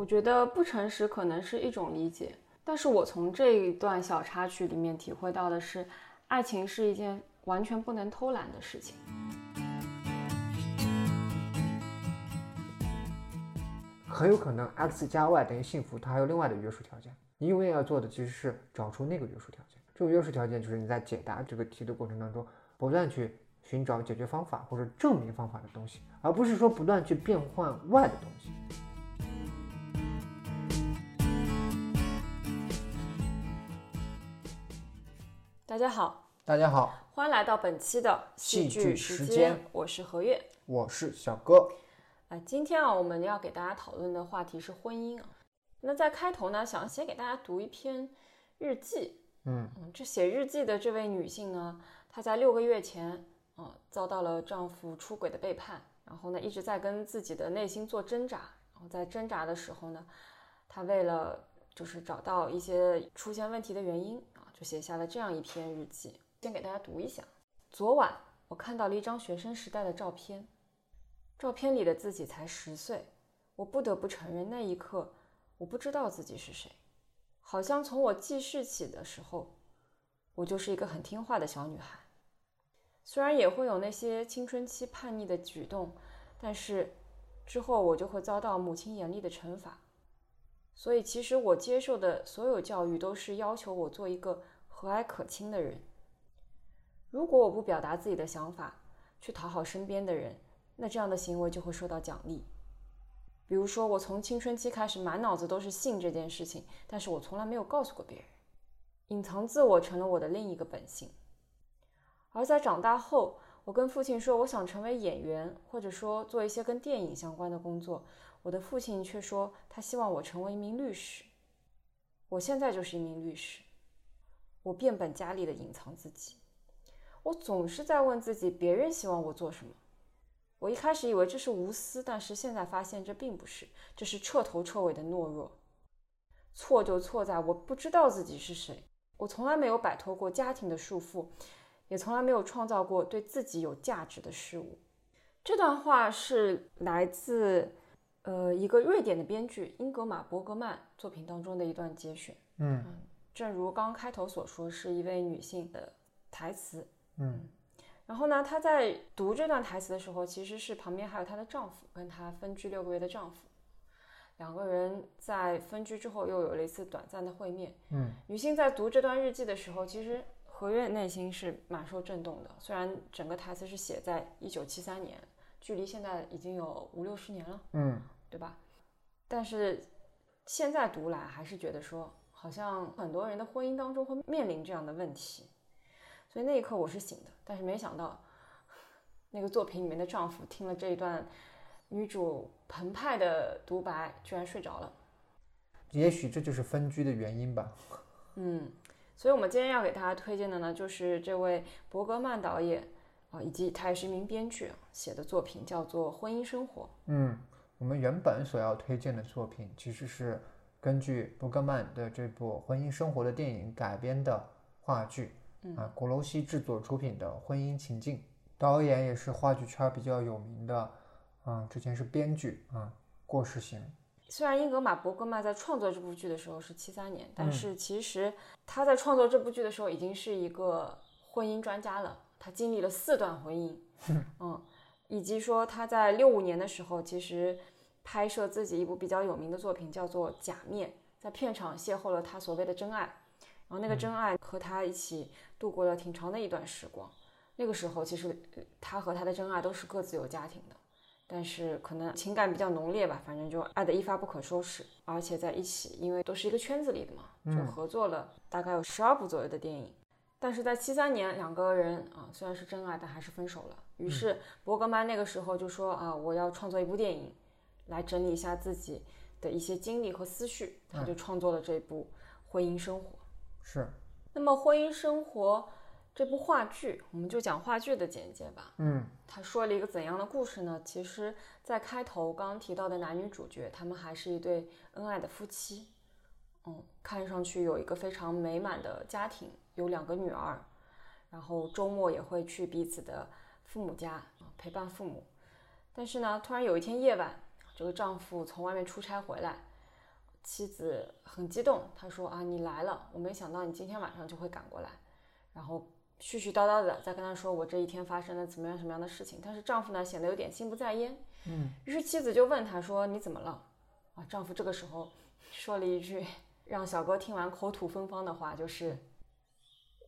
我觉得不诚实可能是一种理解，但是我从这一段小插曲里面体会到的是，爱情是一件完全不能偷懒的事情。很有可能 x 加 y 等于幸福，它还有另外的约束条件。你永远要做的其实是找出那个约束条件。这个约束条件就是你在解答这个题的过程当中，不断去寻找解决方法或者证明方法的东西，而不是说不断去变换 y 的东西。大家好，大家好，欢迎来到本期的戏剧剧时间间，我是何月。我是小哥。啊，今天啊，我们要给大家讨论的话题是婚姻啊。那在开头呢，想先给大家读一篇日记。嗯嗯，这写日记的这位女性呢，她在六个月前，啊，遭到了丈夫出轨的背叛，然后呢，一直在跟自己的内心做挣扎。然后在挣扎的时候呢，她为了就是找到一些出现问题的原因啊，就写下了这样一篇日记。先给大家读一下。昨晚我看到了一张学生时代的照片。照片里的自己才十岁，我不得不承认，那一刻我不知道自己是谁。好像从我记事起的时候，我就是一个很听话的小女孩。虽然也会有那些青春期叛逆的举动，但是之后我就会遭到母亲严厉的惩罚。所以其实我接受的所有教育都是要求我做一个和蔼可亲的人。如果我不表达自己的想法，去讨好身边的人，那这样的行为就会受到奖励。比如说，我从青春期开始满脑子都是性这件事情，但是我从来没有告诉过别人，隐藏自我成了我的另一个本性。而在长大后，我跟父亲说我想成为演员，或者说做一些跟电影相关的工作，我的父亲却说他希望我成为一名律师。我现在就是一名律师，我变本加厉地隐藏自己，我总是在问自己，别人希望我做什么。我一开始以为这是无私，但是现在发现这并不是，这是彻头彻尾的懦弱。错就错在我不知道自己是谁，我从来没有摆脱过家庭的束缚，也从来没有创造过对自己有价值的事物。这段话是来自呃一个瑞典的编剧英格玛·伯格曼作品当中的一段节选。嗯正如刚开头所说，是一位女性的台词。嗯然后呢，她在读这段台词的时候，其实是旁边还有她的丈夫，跟她分居六个月的丈夫，两个人在分居之后又有了一次短暂的会面。嗯女性在读这段日记的时候，其实何月内心是蛮受震动的。虽然整个台词是写在一九七三年，距离现在已经有五六十年了，嗯对吧？但是现在读来还是觉得说，好像很多人的婚姻当中会面临这样的问题。所以那一刻我是醒的，但是没想到，那个作品里面的丈夫听了这一段女主澎湃的独白，居然睡着了。也许这就是分居的原因吧。嗯，所以我们今天要给大家推荐的呢，就是这位伯格曼导演啊，以及他也是一名编剧啊写的作品，叫做《婚姻生活》。嗯，我们原本所要推荐的作品其实是根据伯格曼的这部《婚姻生活》的电影改编的话剧。啊，鼓楼西制作出品的《婚姻情境》，导演也是话剧圈比较有名的，啊，之前是编剧啊，过世型。虽然英格玛·伯格曼在创作这部剧的时候是七三年，但是其实他在创作这部剧的时候已经是一个婚姻专家了。他经历了四段婚姻，嗯，以及说他在六五年的时候，其实拍摄自己一部比较有名的作品叫做《假面》，在片场邂逅了他所谓的真爱。然后那个真爱和他一起度过了挺长的一段时光。那个时候，其实他和他的真爱都是各自有家庭的，但是可能情感比较浓烈吧，反正就爱得一发不可收拾。而且在一起，因为都是一个圈子里的嘛，就合作了大概有十二部左右的电影。但是在七三年，两个人啊虽然是真爱，但还是分手了。于是伯格曼那个时候就说啊，我要创作一部电影，来整理一下自己的一些经历和思绪。他就创作了这部《婚姻生活》。是，那么《婚姻生活》这部话剧，我们就讲话剧的简介吧。嗯他说了一个怎样的故事呢？其实，在开头刚刚提到的男女主角，他们还是一对恩爱的夫妻。嗯，看上去有一个非常美满的家庭，有两个女儿，然后周末也会去彼此的父母家啊陪伴父母。但是呢，突然有一天夜晚，这个丈夫从外面出差回来，妻子很激动，她说啊，你来了，我没想到你今天晚上就会赶过来，然后絮絮叨叨的在跟他说我这一天发生了怎么样什么样的事情。但是丈夫呢显得有点心不在焉，嗯，于是妻子就问他说你怎么了？啊，丈夫这个时候说了一句让小哥听完口吐芬芳的话，就是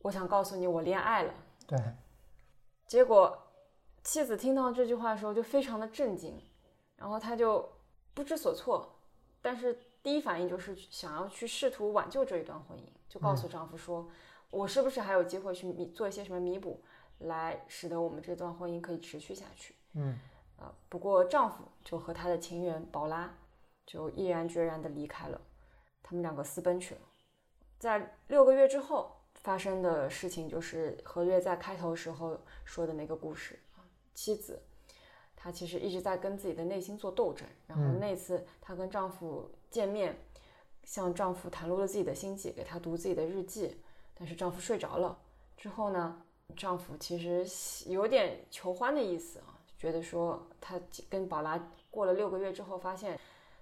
我想告诉你我恋爱了。对，结果妻子听到这句话的时候就非常的震惊，然后他就不知所措，但是第一反应就是想要去试图挽救这一段婚姻，就告诉丈夫说：“我是不是还有机会去弥做一些什么弥补，来使得我们这段婚姻可以持续下去？”嗯，啊，不过丈夫就和他的情人宝拉就毅然决然地离开了，他们两个私奔去了。在六个月之后发生的事情，就是何月在开头时候说的那个故事啊，妻子她其实一直在跟自己的内心做斗争，然后那次她跟丈夫见面，向丈夫袒露了自己的心迹，给他读自己的日记，但是丈夫睡着了之后呢，丈夫其实有点求欢的意思啊，觉得说他跟宝拉过了六个月之后，发现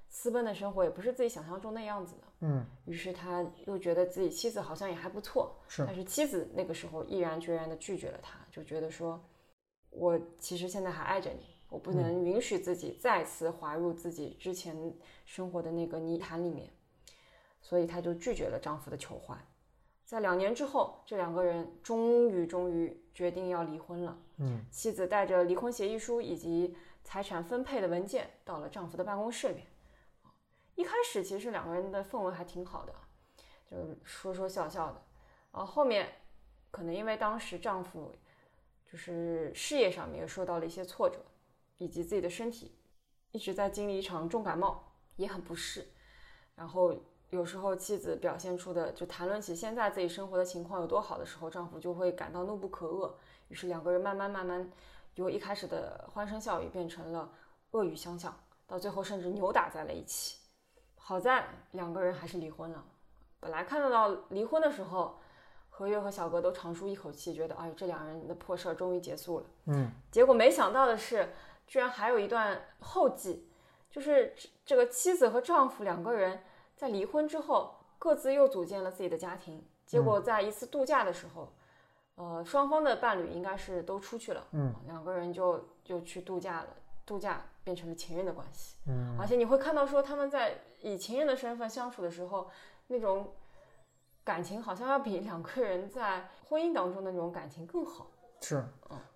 私奔的生活也不是自己想象中那样子的。嗯，于是他又觉得自己妻子好像也还不错，是但是妻子那个时候毅然决然地拒绝了他，就觉得说，我其实现在还爱着你，我不能允许自己再次滑入自己之前生活的那个泥潭里面，所以她就拒绝了丈夫的求欢。在两年之后，这两个人终于终于决定要离婚了。嗯，妻子带着离婚协议书以及财产分配的文件到了丈夫的办公室里面。一开始其实两个人的氛围还挺好的，就是说说笑笑的。啊，后面可能因为当时丈夫就是事业上面也受到了一些挫折，以及自己的身体一直在经历一场重感冒，也很不适。然后有时候妻子表现出的就谈论起现在自己生活的情况有多好的时候，丈夫就会感到怒不可遏。于是两个人慢慢慢慢由一开始的欢声笑语变成了恶语相向，到最后甚至扭打在了一起。好在两个人还是离婚了。本来看到离婚的时候，何月和小哥都长舒一口气，觉得哎，这两人的破事儿终于结束了。嗯，结果没想到的是，居然还有一段后记，就是这个妻子和丈夫两个人在离婚之后，各自又组建了自己的家庭。结果在一次度假的时候，呃，双方的伴侣应该是都出去了，嗯，两个人就就去度假了，度假变成了情人的关系。嗯，而且你会看到说他们在以情人的身份相处的时候，那种感情好像要比两个人在婚姻当中的那种感情更好。是，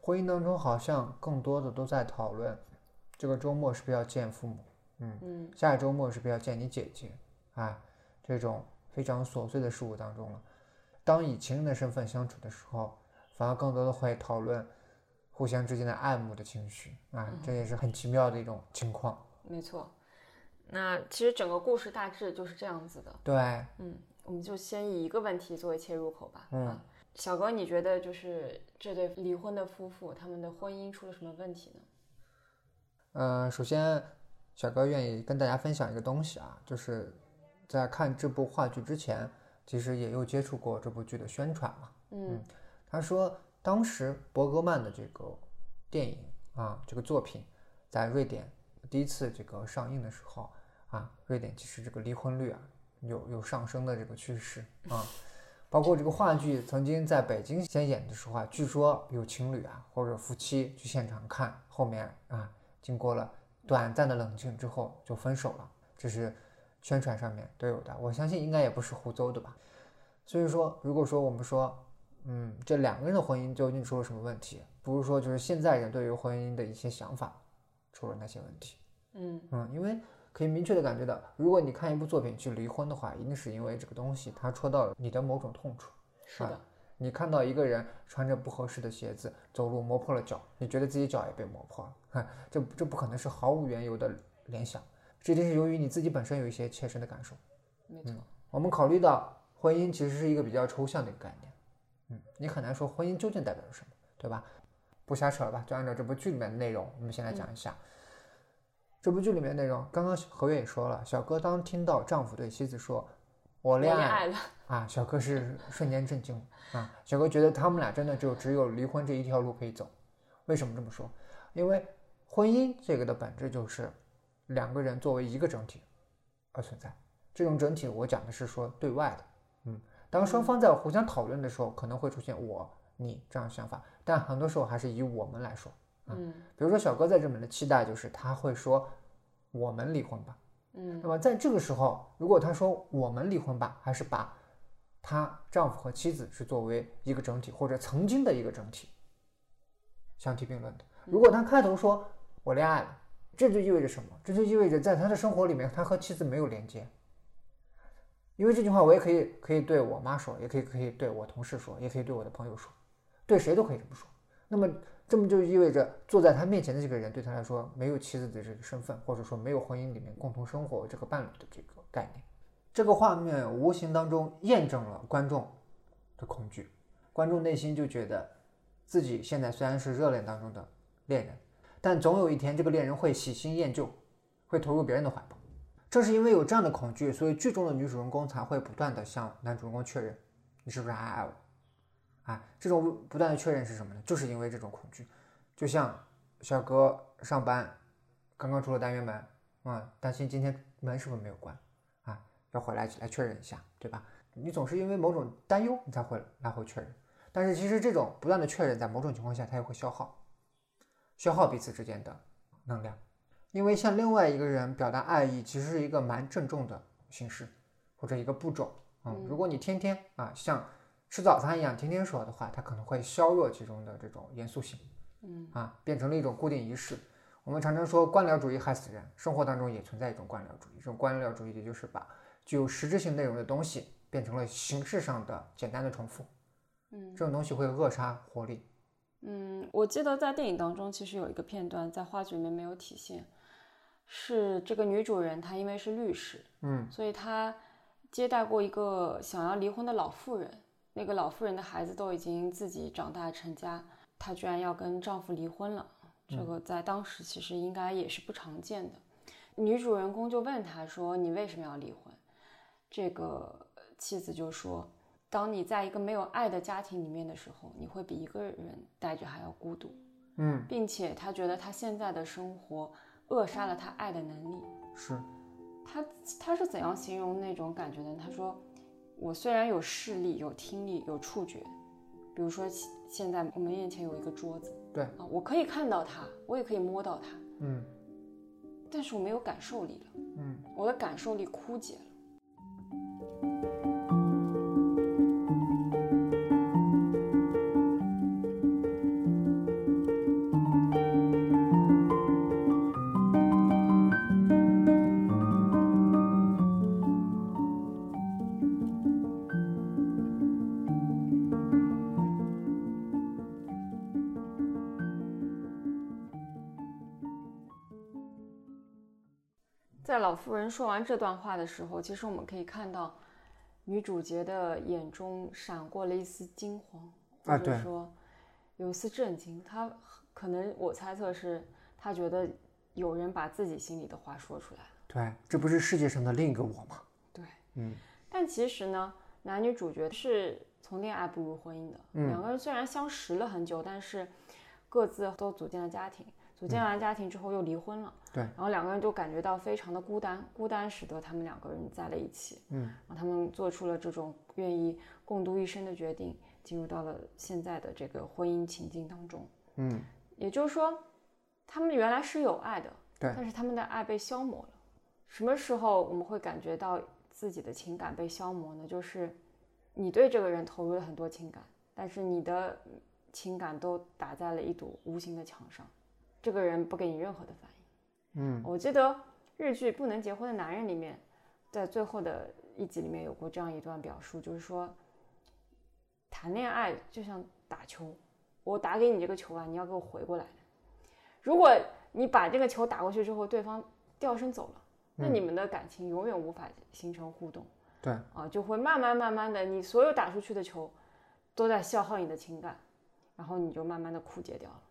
婚姻当中好像更多的都在讨论，这个周末是不是要见父母？嗯嗯，下一周末是不是要见你姐姐？啊，这种非常琐碎的事物当中了。当以情人的身份相处的时候，反而更多的会讨论互相之间的爱慕的情绪啊，这也是很奇妙的一种情况。没错。那其实整个故事大致就是这样子的。对，嗯，我们就先以一个问题作为切入口吧。嗯啊，小哥，你觉得就是这对离婚的夫妇，他们的婚姻出了什么问题呢？呃，首先，小哥愿意跟大家分享一个东西啊，就是在看这部话剧之前，其实也有接触过这部剧的宣传嘛。嗯他说，当时伯格曼的这个电影啊，这个作品在瑞典第一次这个上映的时候啊，瑞典其实这个离婚率啊有有上升的这个趋势啊。包括这个话剧曾经在北京先演的时候啊，据说有情侣啊或者夫妻去现场看，后面啊经过了短暂的冷静之后就分手了，这是宣传上面都有的。我相信应该也不是胡诌的吧。所以说，如果说我们说，嗯，这两个人的婚姻究竟出了什么问题？不是说就是现在人对于婚姻的一些想法出了那些问题。嗯嗯，因为可以明确的感觉到，如果你看一部作品去离婚的话，一定是因为这个东西它戳到了你的某种痛处。是的，你看到一个人穿着不合适的鞋子走路磨破了脚，你觉得自己脚也被磨破了，哼，这这不可能是毫无缘由的联想，这一定是由于你自己本身有一些切身的感受。没错。我们考虑到婚姻其实是一个比较抽象的一个概念，嗯，你很难说婚姻究竟代表着什么，对吧？不瞎扯了吧，就按照这部剧里面的内容，我们先来讲一下。这部剧里面的内容，刚刚何月也说了，小哥当听到丈夫对妻子说“我我恋爱恋爱了，啊，小哥是瞬间震惊啊！小哥觉得他们俩真的就只有离婚这一条路可以走。为什么这么说？因为婚姻这个的本质就是两个人作为一个整体而存在，这种整体，我讲的是说对外的。嗯，当双方在互相讨论的时候，可能会出现我、你这样的想法，但很多时候还是以我们来说。嗯，比如说小哥在这里面的期待就是他会说我们离婚吧。嗯，那么在这个时候，如果他说我们离婚吧，还是把他丈夫和妻子是作为一个整体，或者曾经的一个整体相提并论的。如果他开头说我恋爱了，这就意味着什么？这就意味着在他的生活里面，他和妻子没有连接。因为这句话，我也可以可以对我妈说，也可以可以对我同事说，也可以对我的朋友说，对谁都可以这么说。那么这么就意味着坐在他面前的这个人对他来说没有妻子的这个身份，或者说没有婚姻里面共同生活这个伴侣的这个概念。这个画面无形当中验证了观众的恐惧，观众内心就觉得自己现在虽然是热恋当中的恋人，但总有一天这个恋人会喜新厌旧，会投入别人的怀抱。正是因为有这样的恐惧，所以剧中的女主人公才会不断的向男主人公确认，你是不是还爱我？啊，这种不断的确认是什么呢？就是因为这种恐惧，就像小哥上班刚刚出了单元门，啊，担心今天门是不是没有关，啊，要回来来确认一下，对吧？你总是因为某种担忧，你才会来回确认。但是其实这种不断的确认，在某种情况下，它也会消耗，消耗彼此之间的能量。因为向另外一个人表达爱意，其实是一个蛮郑重的形式，或者一个步骤。嗯，如果你天天啊像吃早餐一样天天说的话，它可能会削弱其中的这种严肃性。嗯啊，变成了一种固定仪式。我们常常说官僚主义害死人，生活当中也存在一种官僚主义。这种官僚主义也就是把具有实质性内容的东西变成了形式上的简单的重复。嗯这种东西会扼杀活力。嗯，我记得在电影当中，其实有一个片段在话剧里面没有体现，是这个女主人她因为是律师，嗯所以她接待过一个想要离婚的老妇人，那个老妇人的孩子都已经自己长大成家，她居然要跟丈夫离婚了。这个在当时其实应该也是不常见的。女主人公就问她说：“你为什么要离婚？”这个妻子就说：“当你在一个没有爱的家庭里面的时候，你会比一个人待着还要孤独，嗯，并且他觉得他现在的生活扼杀了他爱的能力。”是，他他是怎样形容那种感觉呢？他说：“我虽然有视力、有听力、有触觉，比如说现现在我们面前有一个桌子，对啊，我可以看到它，我也可以摸到它，嗯但是我没有感受力了，嗯，我的感受力枯竭了。”在老妇人说完这段话的时候，其实我们可以看到，女主角的眼中闪过了一丝惊慌，或者说有一丝震惊。她可能我猜测是她觉得有人把自己心里的话说出来了。对，这不是世界上的另一个我吗？对，嗯但其实呢，男女主角是从恋爱步入婚姻的。嗯两个人虽然相识了很久，但是各自都组建了家庭。组建完家庭之后又离婚了。嗯对然后两个人就感觉到非常的孤单，孤单使得他们两个人在了一起。嗯，然后他们做出了这种愿意共度一生的决定，进入到了现在的这个婚姻情境当中。嗯，也就是说，他们原来是有爱的，对但是他们的爱被消磨了。什么时候我们会感觉到自己的情感被消磨呢？就是你对这个人投入了很多情感，但是你的情感都打在了一堵无形的墙上，这个人不给你任何的反应。嗯，我记得日剧《不能结婚的男人》里面，在最后的一集里面有过这样一段表述，就是说，谈恋爱就像打球，我打给你这个球啊，你要给我回过来。如果你把这个球打过去之后，对方掉身走了，那你们的感情永远无法形成互动。对，啊，就会慢慢慢慢的，你所有打出去的球都在消耗你的情感，然后你就慢慢的枯竭掉了。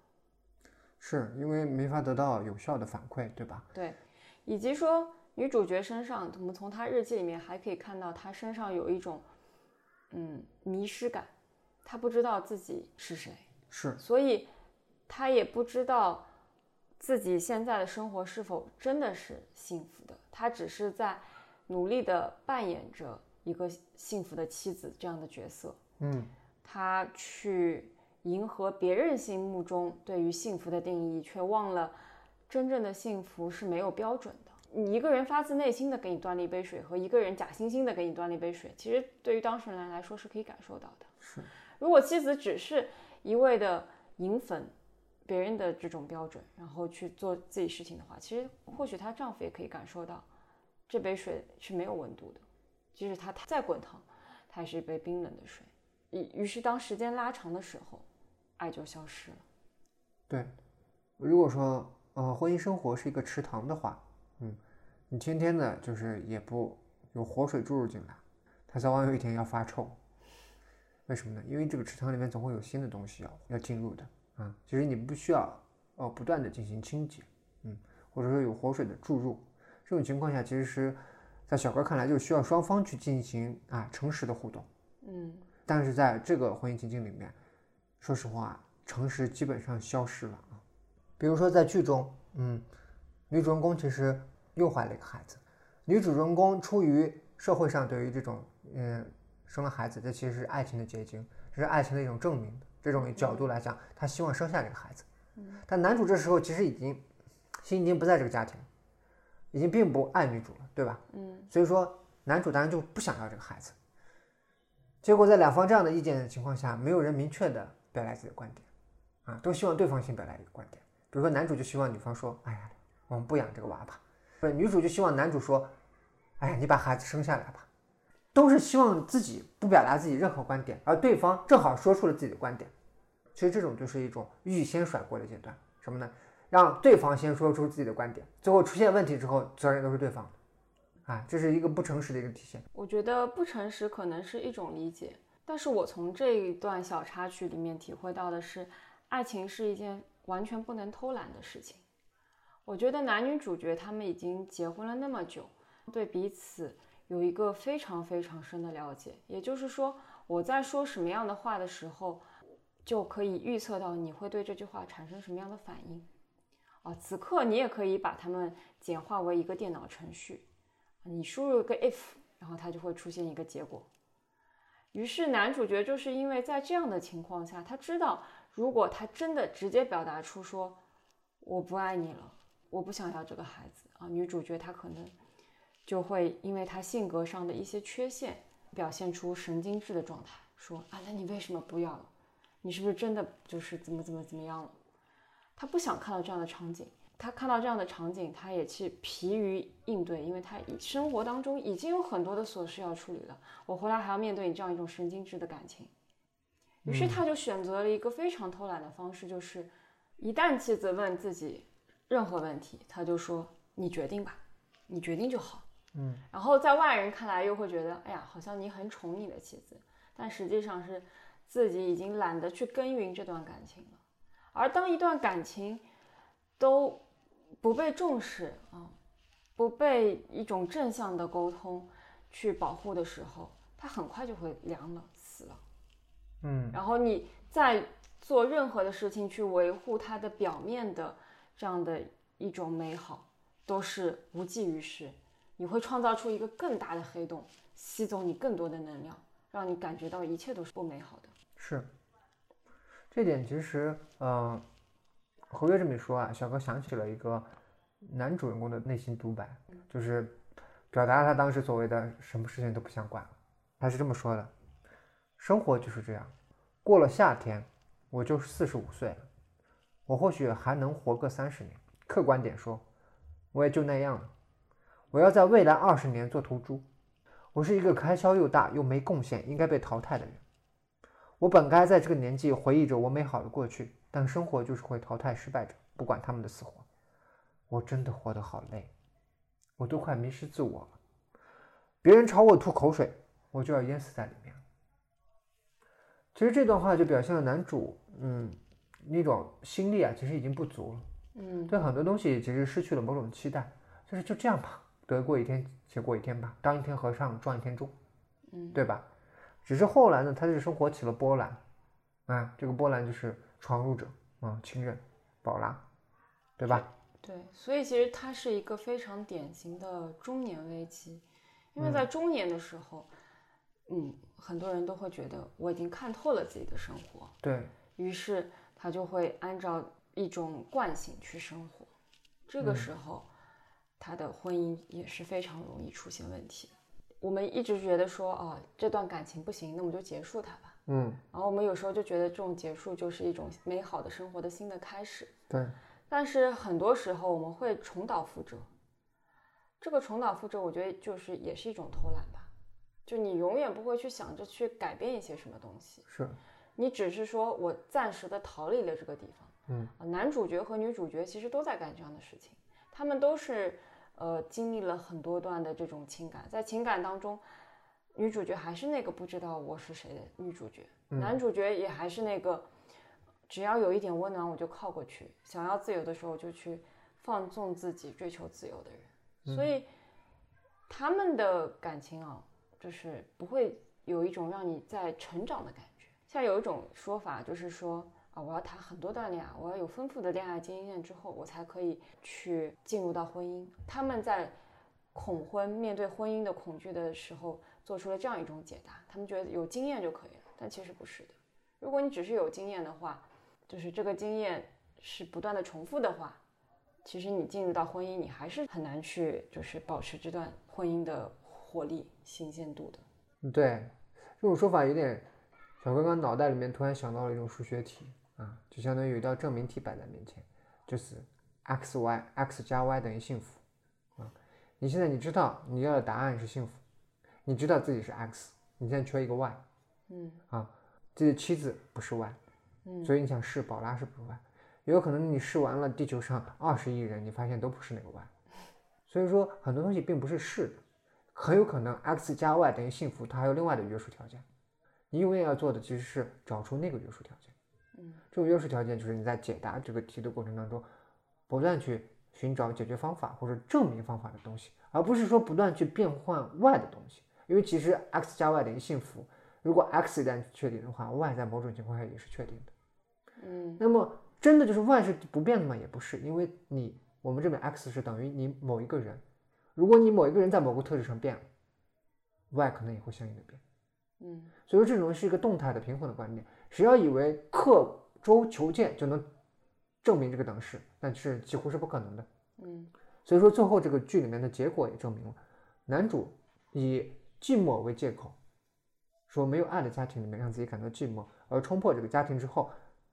是因为没法得到有效的反馈，对吧？对，以及说女主角身上，我们从她日记里面还可以看到她身上有一种嗯迷失感，她不知道自己是谁，是，所以她也不知道自己现在的生活是否真的是幸福的，她只是在努力的扮演着一个幸福的妻子这样的角色，嗯，她去迎合别人心目中对于幸福的定义，却忘了真正的幸福是没有标准的。你一个人发自内心的给你端了一杯水，和一个人假惺惺的给你端了一杯水，其实对于当事人来说是可以感受到的。是，如果妻子只是一味的迎粉别人的这种标准，然后去做自己事情的话，其实或许她丈夫也可以感受到这杯水是没有温度的，即使它再滚烫，它也是一杯冰冷的水。于于是当时间拉长的时候，爱就消失了。对，如果说呃婚姻生活是一个池塘的话，嗯，你天天的就是也不有活水注入进来，它早晚有一天要发臭。为什么呢？因为这个池塘里面总会有新的东西要要进入的啊。其实你不需要呃不断的进行清洁，嗯，或者说有活水的注入，这种情况下，其实是在小哥看来就需要双方去进行啊诚实的互动，嗯，但是在这个婚姻情境里面，说实话，诚实基本上消失了啊。比如说在剧中，嗯，女主人公其实又怀了一个孩子，女主人公出于社会上对于这种嗯生了孩子，这其实是爱情的结晶，这是爱情的一种证明这种角度来讲，她希望生下这个孩子。但男主这时候其实已经心已经不在这个家庭，已经并不爱女主了，对吧？嗯，所以说男主当然就不想要这个孩子。结果在两方这样的意见的情况下，没有人明确的表达自己的观点，啊，都希望对方先表达一个观点。比如说男主就希望女方说：“哎呀，我们不养这个娃吧。”不，女主就希望男主说：“哎呀，你把孩子生下来吧。”都是希望自己不表达自己任何观点，而对方正好说出了自己的观点。其实这种就是一种预先甩锅的阶段，什么呢？让对方先说出自己的观点，最后出现问题之后，责任都是对方的，啊，这是一个不诚实的一个体现。我觉得不诚实可能是一种理解，但是我从这一段小插曲里面体会到的是，爱情是一件完全不能偷懒的事情。我觉得男女主角他们已经结婚了那么久，对彼此有一个非常非常深的了解，也就是说，我在说什么样的话的时候，就可以预测到你会对这句话产生什么样的反应。啊，此刻你也可以把它们简化为一个电脑程序，你输入一个 if，然后它就会出现一个结果。于是男主角就是因为在这样的情况下，他知道如果他真的直接表达出说我不爱你了，我不想要这个孩子啊，女主角她可能就会因为她性格上的一些缺陷，表现出神经质的状态，说啊，那你为什么不要了？你是不是真的就是怎么怎么怎么样了？他不想看到这样的场景，他看到这样的场景，他也去疲于应对，因为他生活当中已经有很多的琐事要处理了，我回来还要面对你这样一种神经质的感情，于是他就选择了一个非常偷懒的方式，就是一旦妻子问自己任何问题，他就说你决定吧，你决定就好。嗯，然后在外人看来又会觉得，哎呀，好像你很宠你的妻子，但实际上是自己已经懒得去耕耘这段感情了。而当一段感情都不被重视啊，不被一种正向的沟通去保护的时候，它很快就会凉了，死了。嗯，然后你再做任何的事情去维护它的表面的这样的一种美好，都是无济于事。你会创造出一个更大的黑洞，吸走你更多的能量，让你感觉到一切都是不美好的。是。这点其实，嗯，合约这么一说啊，小哥想起了一个男主人公的内心独白，就是表达了他当时所谓的什么事情都不想管。他是这么说的：生活就是这样，过了夏天，我就四十五岁了，我或许还能活个三十年。客观点说，我也就那样了。我要在未来二十年做头猪。我是一个开销又大又没贡献、应该被淘汰的人。我本该在这个年纪回忆着我美好的过去，但生活就是会淘汰失败者，不管他们的死活。我真的活得好累，我都快迷失自我了。别人朝我吐口水，我就要淹死在里面。其实这段话就表现了男主，嗯，那种心力啊，其实已经不足了。嗯，对很多东西其实失去了某种期待，就是就这样吧，得过一天且过一天吧，当一天和尚撞一天钟，嗯，对吧？只是后来呢，他就生活起了波澜，啊，这个波澜就是闯入者啊，情人宝拉，对吧？对，所以其实他是一个非常典型的中年危机，因为在中年的时候，嗯，很多人都会觉得我已经看透了自己的生活，对，于是他就会按照一种惯性去生活，这个时候，他的婚姻也是非常容易出现问题的。我们一直觉得说，哦，这段感情不行，那我们就结束它吧。嗯，然后我们有时候就觉得这种结束就是一种美好的生活的新的开始。对，但是很多时候我们会重蹈覆辙。这个重蹈覆辙，我觉得就是也是一种偷懒吧。就你永远不会去想着去改变一些什么东西，是，你只是说我暂时的逃离了这个地方。嗯啊，男主角和女主角其实都在干这样的事情，他们都是呃经历了很多段的这种情感，在情感当中，女主角还是那个不知道我是谁的女主角，男主角也还是那个只要有一点温暖我就靠过去，想要自由的时候就去放纵自己追求自由的人，所以他们的感情啊，就是不会有一种让你在成长的感觉。像有一种说法就是说。啊，我要谈很多段恋爱，我要有丰富的恋爱经验之后，我才可以去进入到婚姻。他们在恐婚、面对婚姻的恐惧的时候，做出了这样一种解答：他们觉得有经验就可以了，但其实不是的。如果你只是有经验的话，就是这个经验是不断的重复的话，其实你进入到婚姻，你还是很难去就是保持这段婚姻的活力、新鲜度的。对，这种说法有点，小刚刚脑袋里面突然想到了一种数学题。啊，就相当于有一道证明题摆在面前，就是 x y x 加 y 等于幸福啊。你现在你知道你要的答案是幸福，你知道自己是 x，你现在缺一个 y，嗯啊，自己的妻子不是 y，嗯，所以你想试宝拉是不是 y，有可能你试完了地球上二十亿人，你发现都不是那个 y，所以说很多东西并不是试的，很有可能 x 加 y 等于幸福，它还有另外的约束条件，你永远要做的其实是找出那个约束条件。嗯，这种优势条件就是你在解答这个题的过程当中，不断去寻找解决方法或者证明方法的东西，而不是说不断去变换 y 的东西。因为其实 x 加 y 等于幸福，如果 x 一旦确定的话，y 在某种情况下也是确定的。嗯，那么真的就是 y 是不变的吗？也不是，因为你我们这边 x 是等于你某一个人，如果你某一个人在某个特质上变了，y 可能也会相应的变。嗯，所以说这种是一个动态的平衡的观念。谁要以为刻舟求剑就能证明这个等式，那是几乎是不可能的。嗯，所以说最后这个剧里面的结果也证明了，男主以寂寞为借口，说没有爱的家庭里面让自己感到寂寞，而冲破这个家庭之后，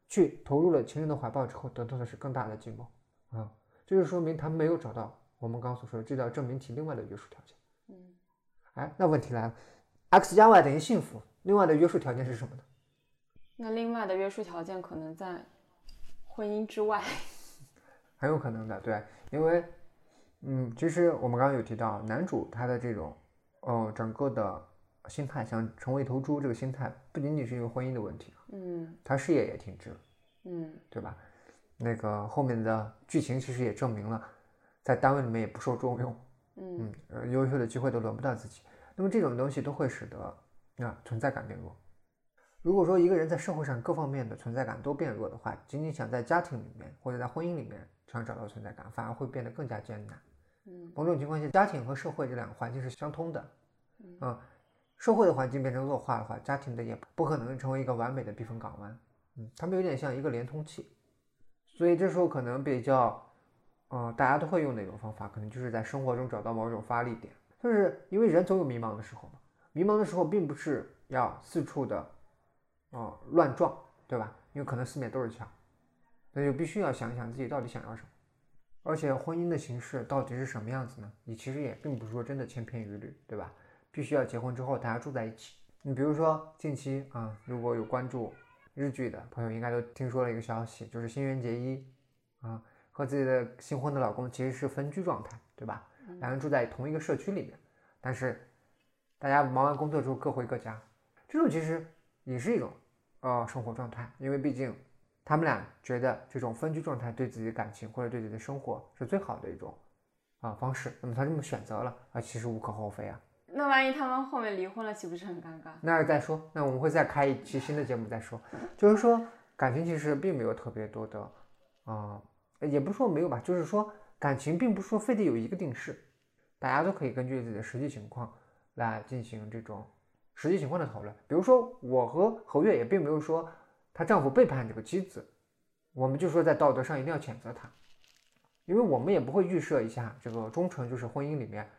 去投入了情人的怀抱之后，得到的是更大的寂寞啊，这就说明他没有找到我们刚所说的这道证明题另外的约束条件。嗯，哎，那问题来了，x 加 y 等于幸福，另外的约束条件是什么呢？那另外的约束条件可能在婚姻之外。很有可能的，对，因为，嗯，其实我们刚刚有提到，男主他的这种，呃，整个的心态，想成为一头猪，这个心态不仅仅是一个婚姻的问题，嗯他事业也停滞了，嗯对吧？那个后面的剧情其实也证明了，在单位里面也不受重用，嗯嗯，呃，优秀的机会都轮不到自己，那么这种东西都会使得啊存在感变弱。如果说一个人在社会上各方面的存在感都变弱的话，仅仅想在家庭里面或者在婚姻里面想找到存在感，反而会变得更加艰难。嗯某种情况下，家庭和社会这两个环境是相通的。嗯，社会的环境变成弱化的话，家庭的也不可能成为一个完美的避风港湾。嗯，他们有点像一个连通器。所以这时候可能比较，呃，大家都会用的一种方法，可能就是在生活中找到某种发力点。就是因为人总有迷茫的时候嘛，迷茫的时候并不是要四处的。哦，乱撞，对吧？因为可能四面都是墙，那就必须要想一想自己到底想要什么。而且婚姻的形式到底是什么样子呢？你其实也并不是说真的千篇一律，对吧？必须要结婚之后大家住在一起。你比如说近期啊，如果有关注日剧的朋友，应该都听说了一个消息，就是新垣结衣啊和自己的新婚的老公其实是分居状态，对吧？两人住在同一个社区里面，但是大家忙完工作之后各回各家，这种其实也是一种。呃，生活状态，因为毕竟他们俩觉得这种分居状态对自己的感情或者对自己的生活是最好的一种啊方式，那么他这么选择了啊，其实无可厚非啊。那万一他们后面离婚了，岂不是很尴尬？那再说，那我们会再开一期新的节目再说。就是说，感情其实并没有特别多的啊、也不是说没有吧，就是说感情并不是说非得有一个定式，大家都可以根据自己的实际情况来进行这种实际情况的讨论。比如说，我和侯月也并没有说她丈夫背叛这个妻子，我们就说在道德上一定要谴责她，因为我们也不会预设一下这个忠诚就是婚姻里面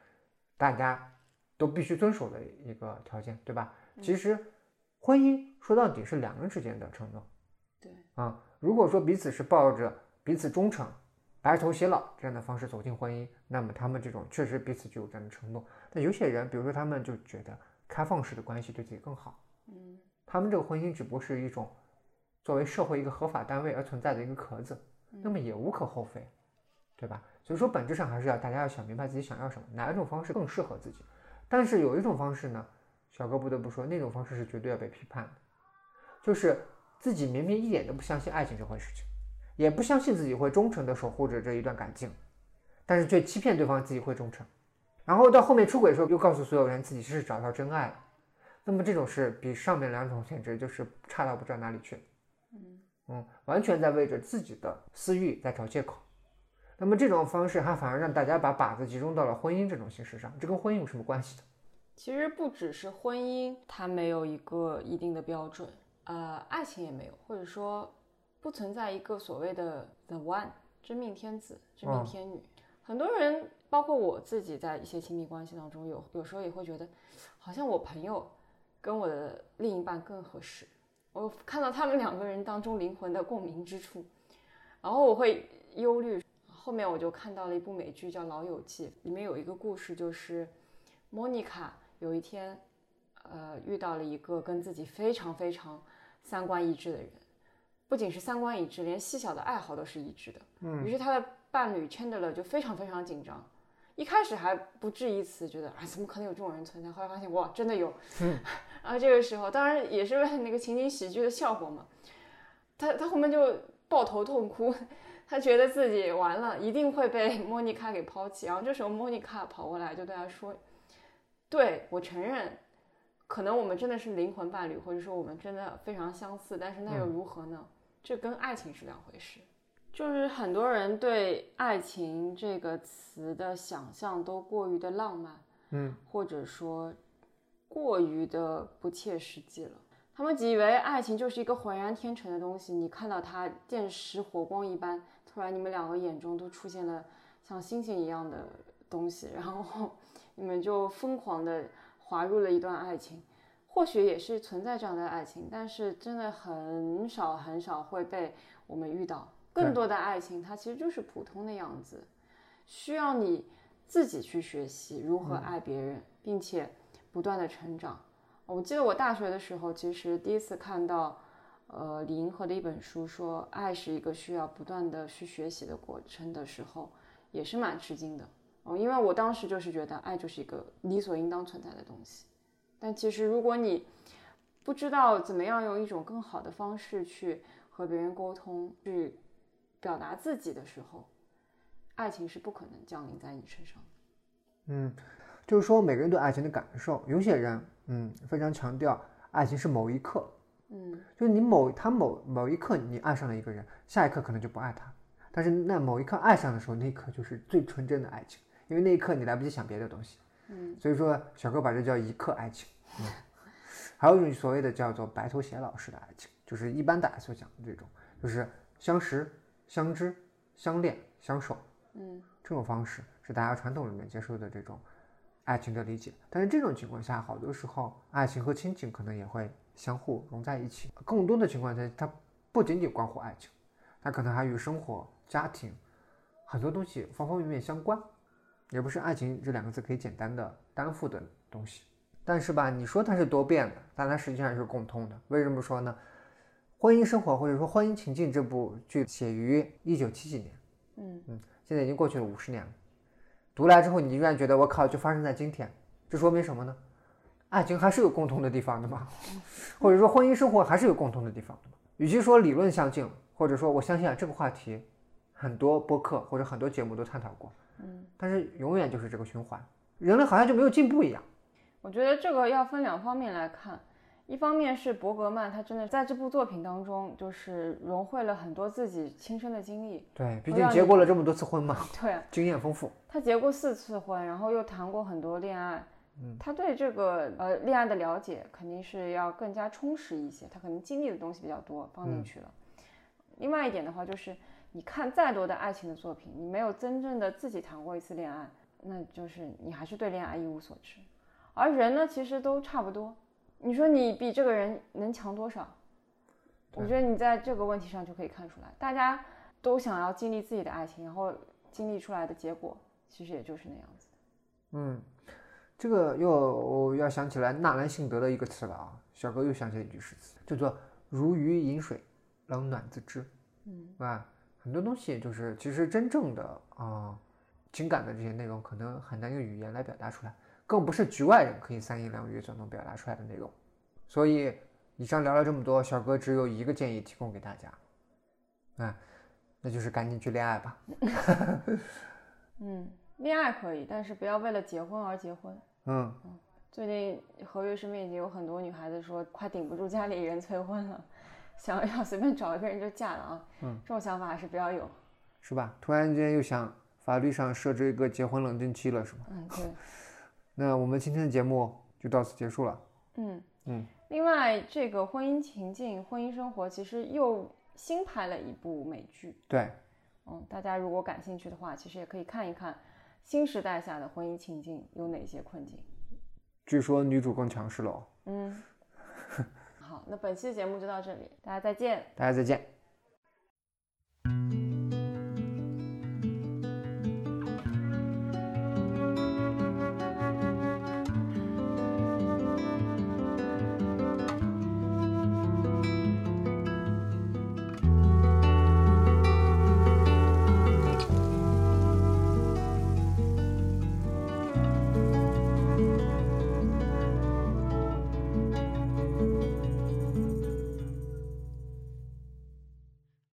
大家都必须遵守的一个条件，对吧？其实婚姻说到底是两个人之间的承诺。对啊，如果说彼此是抱着彼此忠诚、白头偕老这样的方式走进婚姻，那么他们这种确实彼此具有这样的承诺。但有些人，比如说他们就觉得开放式的关系对自己更好，嗯。他们这个婚姻只不过是一种作为社会一个合法单位而存在的一个壳子，那么也无可厚非，对吧？所以说本质上还是要大家要想明白自己想要什么，哪一种方式更适合自己。但是有一种方式呢，小哥不得不说，那种方式是绝对要被批判的，就是自己明明一点都不相信爱情这回事情，也不相信自己会忠诚的守护着这一段感情，但是却欺骗对方自己会忠诚，然后到后面出轨的时候又告诉所有人自己是找到真爱了，那么这种事比上面两种简直就是差到不知道哪里去。嗯嗯，完全在为着自己的私欲在找借口。那么这种方式还反而让大家把靶子集中到了婚姻这种形式上，这跟婚姻有什么关系的？其实不只是婚姻，它没有一个一定的标准，呃，爱情也没有，或者说不存在一个所谓的 the one 真命天子、真命嗯天女。很多人，包括我自己，在一些亲密关系当中有，有时候也会觉得，好像我朋友跟我的另一半更合适。我看到他们两个人当中灵魂的共鸣之处，然后我会忧虑。后面我就看到了一部美剧叫《老友记》，里面有一个故事，就是莫妮卡有一天，呃，遇到了一个跟自己非常非常三观一致的人，不仅是三观一致，连细小的爱好都是一致的。嗯，于是他的伴侣 Chandler 就非常非常紧张，一开始还不置一词，觉得啊怎么可能有这种人存在？后来发现哇，真的有。嗯，然后这个时候，当然也是为了那个情景喜剧的效果嘛，他他后面就抱头痛哭。他觉得自己完了，一定会被莫妮卡给抛弃。然后这时候莫妮卡跑过来就对他说：“对我承认，可能我们真的是灵魂伴侣，或者说我们真的非常相似，但是那又如何呢？这跟爱情是两回事。就是很多人对爱情这个词的想象都过于的浪漫，嗯，或者说过于的不切实际了。”他们以为爱情就是一个浑然天成的东西，你看到它电石火光一般，突然你们两个眼中都出现了像星星一样的东西，然后你们就疯狂的滑入了一段爱情。或许也是存在这样的爱情，但是真的很少很少会被我们遇到。更多的爱情，它其实就是普通的样子，需要你自己去学习如何爱别人，并且不断的成长。我记得我大学的时候，其实第一次看到，呃，李银河的一本书说爱是一个需要不断的去学习的过程的时候，也是蛮吃惊的。哦，因为我当时就是觉得爱就是一个理所应当存在的东西。但其实如果你不知道怎么样用一种更好的方式去和别人沟通，去表达自己的时候，爱情是不可能降临在你身上的。嗯，就是说每个人对爱情的感受，有些人嗯非常强调爱情是某一刻，嗯，就是你某他某某一刻你爱上了一个人，下一刻可能就不爱他，但是那某一刻爱上的时候，那一刻就是最纯真的爱情，因为那一刻你来不及想别的东西，嗯，所以说小哥把这叫一刻爱情，嗯，还有一种所谓的叫做白头偕老式的爱情，就是一般大家所讲的这种，就是相识、相知、相恋、相守，嗯，这种方式是大家传统里面接受的这种爱情的理解。但是这种情况下，好多时候爱情和亲情可能也会相互融在一起。更多的情况下，它不仅仅关乎爱情，它可能还与生活、家庭很多东西方方面面相关，也不是爱情这两个字可以简单的担负的东西。但是吧，你说它是多变的，但它实际上是共通的。为什么说呢？《婚姻生活》或者说《婚姻情境》这部剧写于一九七几年，嗯嗯，现在已经过去了五十年了。读来之后，你依然觉得我靠，就发生在今天，这说明什么呢？爱情还是有共通的地方的嘛，或者说婚姻生活还是有共通的地方的嘛。与其说理论相近，或者说我相信啊这个话题，很多播客或者很多节目都探讨过，嗯，但是永远就是这个循环，人类好像就没有进步一样。我觉得这个要分两方面来看，一方面是伯格曼他真的在这部作品当中，就是融汇了很多自己亲身的经历。对，毕竟结过了这么多次婚嘛，对啊，经验丰富。他结过四次婚，然后又谈过很多恋爱，嗯，他对这个呃恋爱的了解肯定是要更加充实一些，他可能经历的东西比较多，放进去了。另外一点的话，就是你看再多的爱情的作品，你没有真正的自己谈过一次恋爱，那就是你还是对恋爱一无所知。而人呢，其实都差不多。你说你比这个人能强多少？我觉得你在这个问题上就可以看出来，大家都想要经历自己的爱情，然后经历出来的结果，其实也就是那样子。嗯，这个又要想起来纳兰性德的一个词了啊，小哥又想起了一句诗词，叫做“如鱼饮水，冷暖自知”。嗯，啊，很多东西就是其实真正的啊情感的这些内容，可能很难用语言来表达出来，更不是局外人可以三言两语就能表达出来的内容。所以，以上聊了这么多，小哥只有一个建议提供给大家，啊，那就是赶紧去恋爱吧。嗯，恋爱可以，但是不要为了结婚而结婚。嗯，最近合约身边已经有很多女孩子说，快顶不住家里人催婚了，想要随便找一个人就嫁了啊。嗯，这种想法还是不要有。是吧？突然间又想法律上设置一个结婚冷静期了，是吧？嗯，对。那我们今天的节目就到此结束了。嗯嗯。另外，这个婚姻情境、婚姻生活其实又新拍了一部美剧。对。嗯，大家如果感兴趣的话，其实也可以看一看新时代下的婚姻情境有哪些困境。据说女主更强势喽。嗯。好，那本期的节目就到这里，大家再见。大家再见。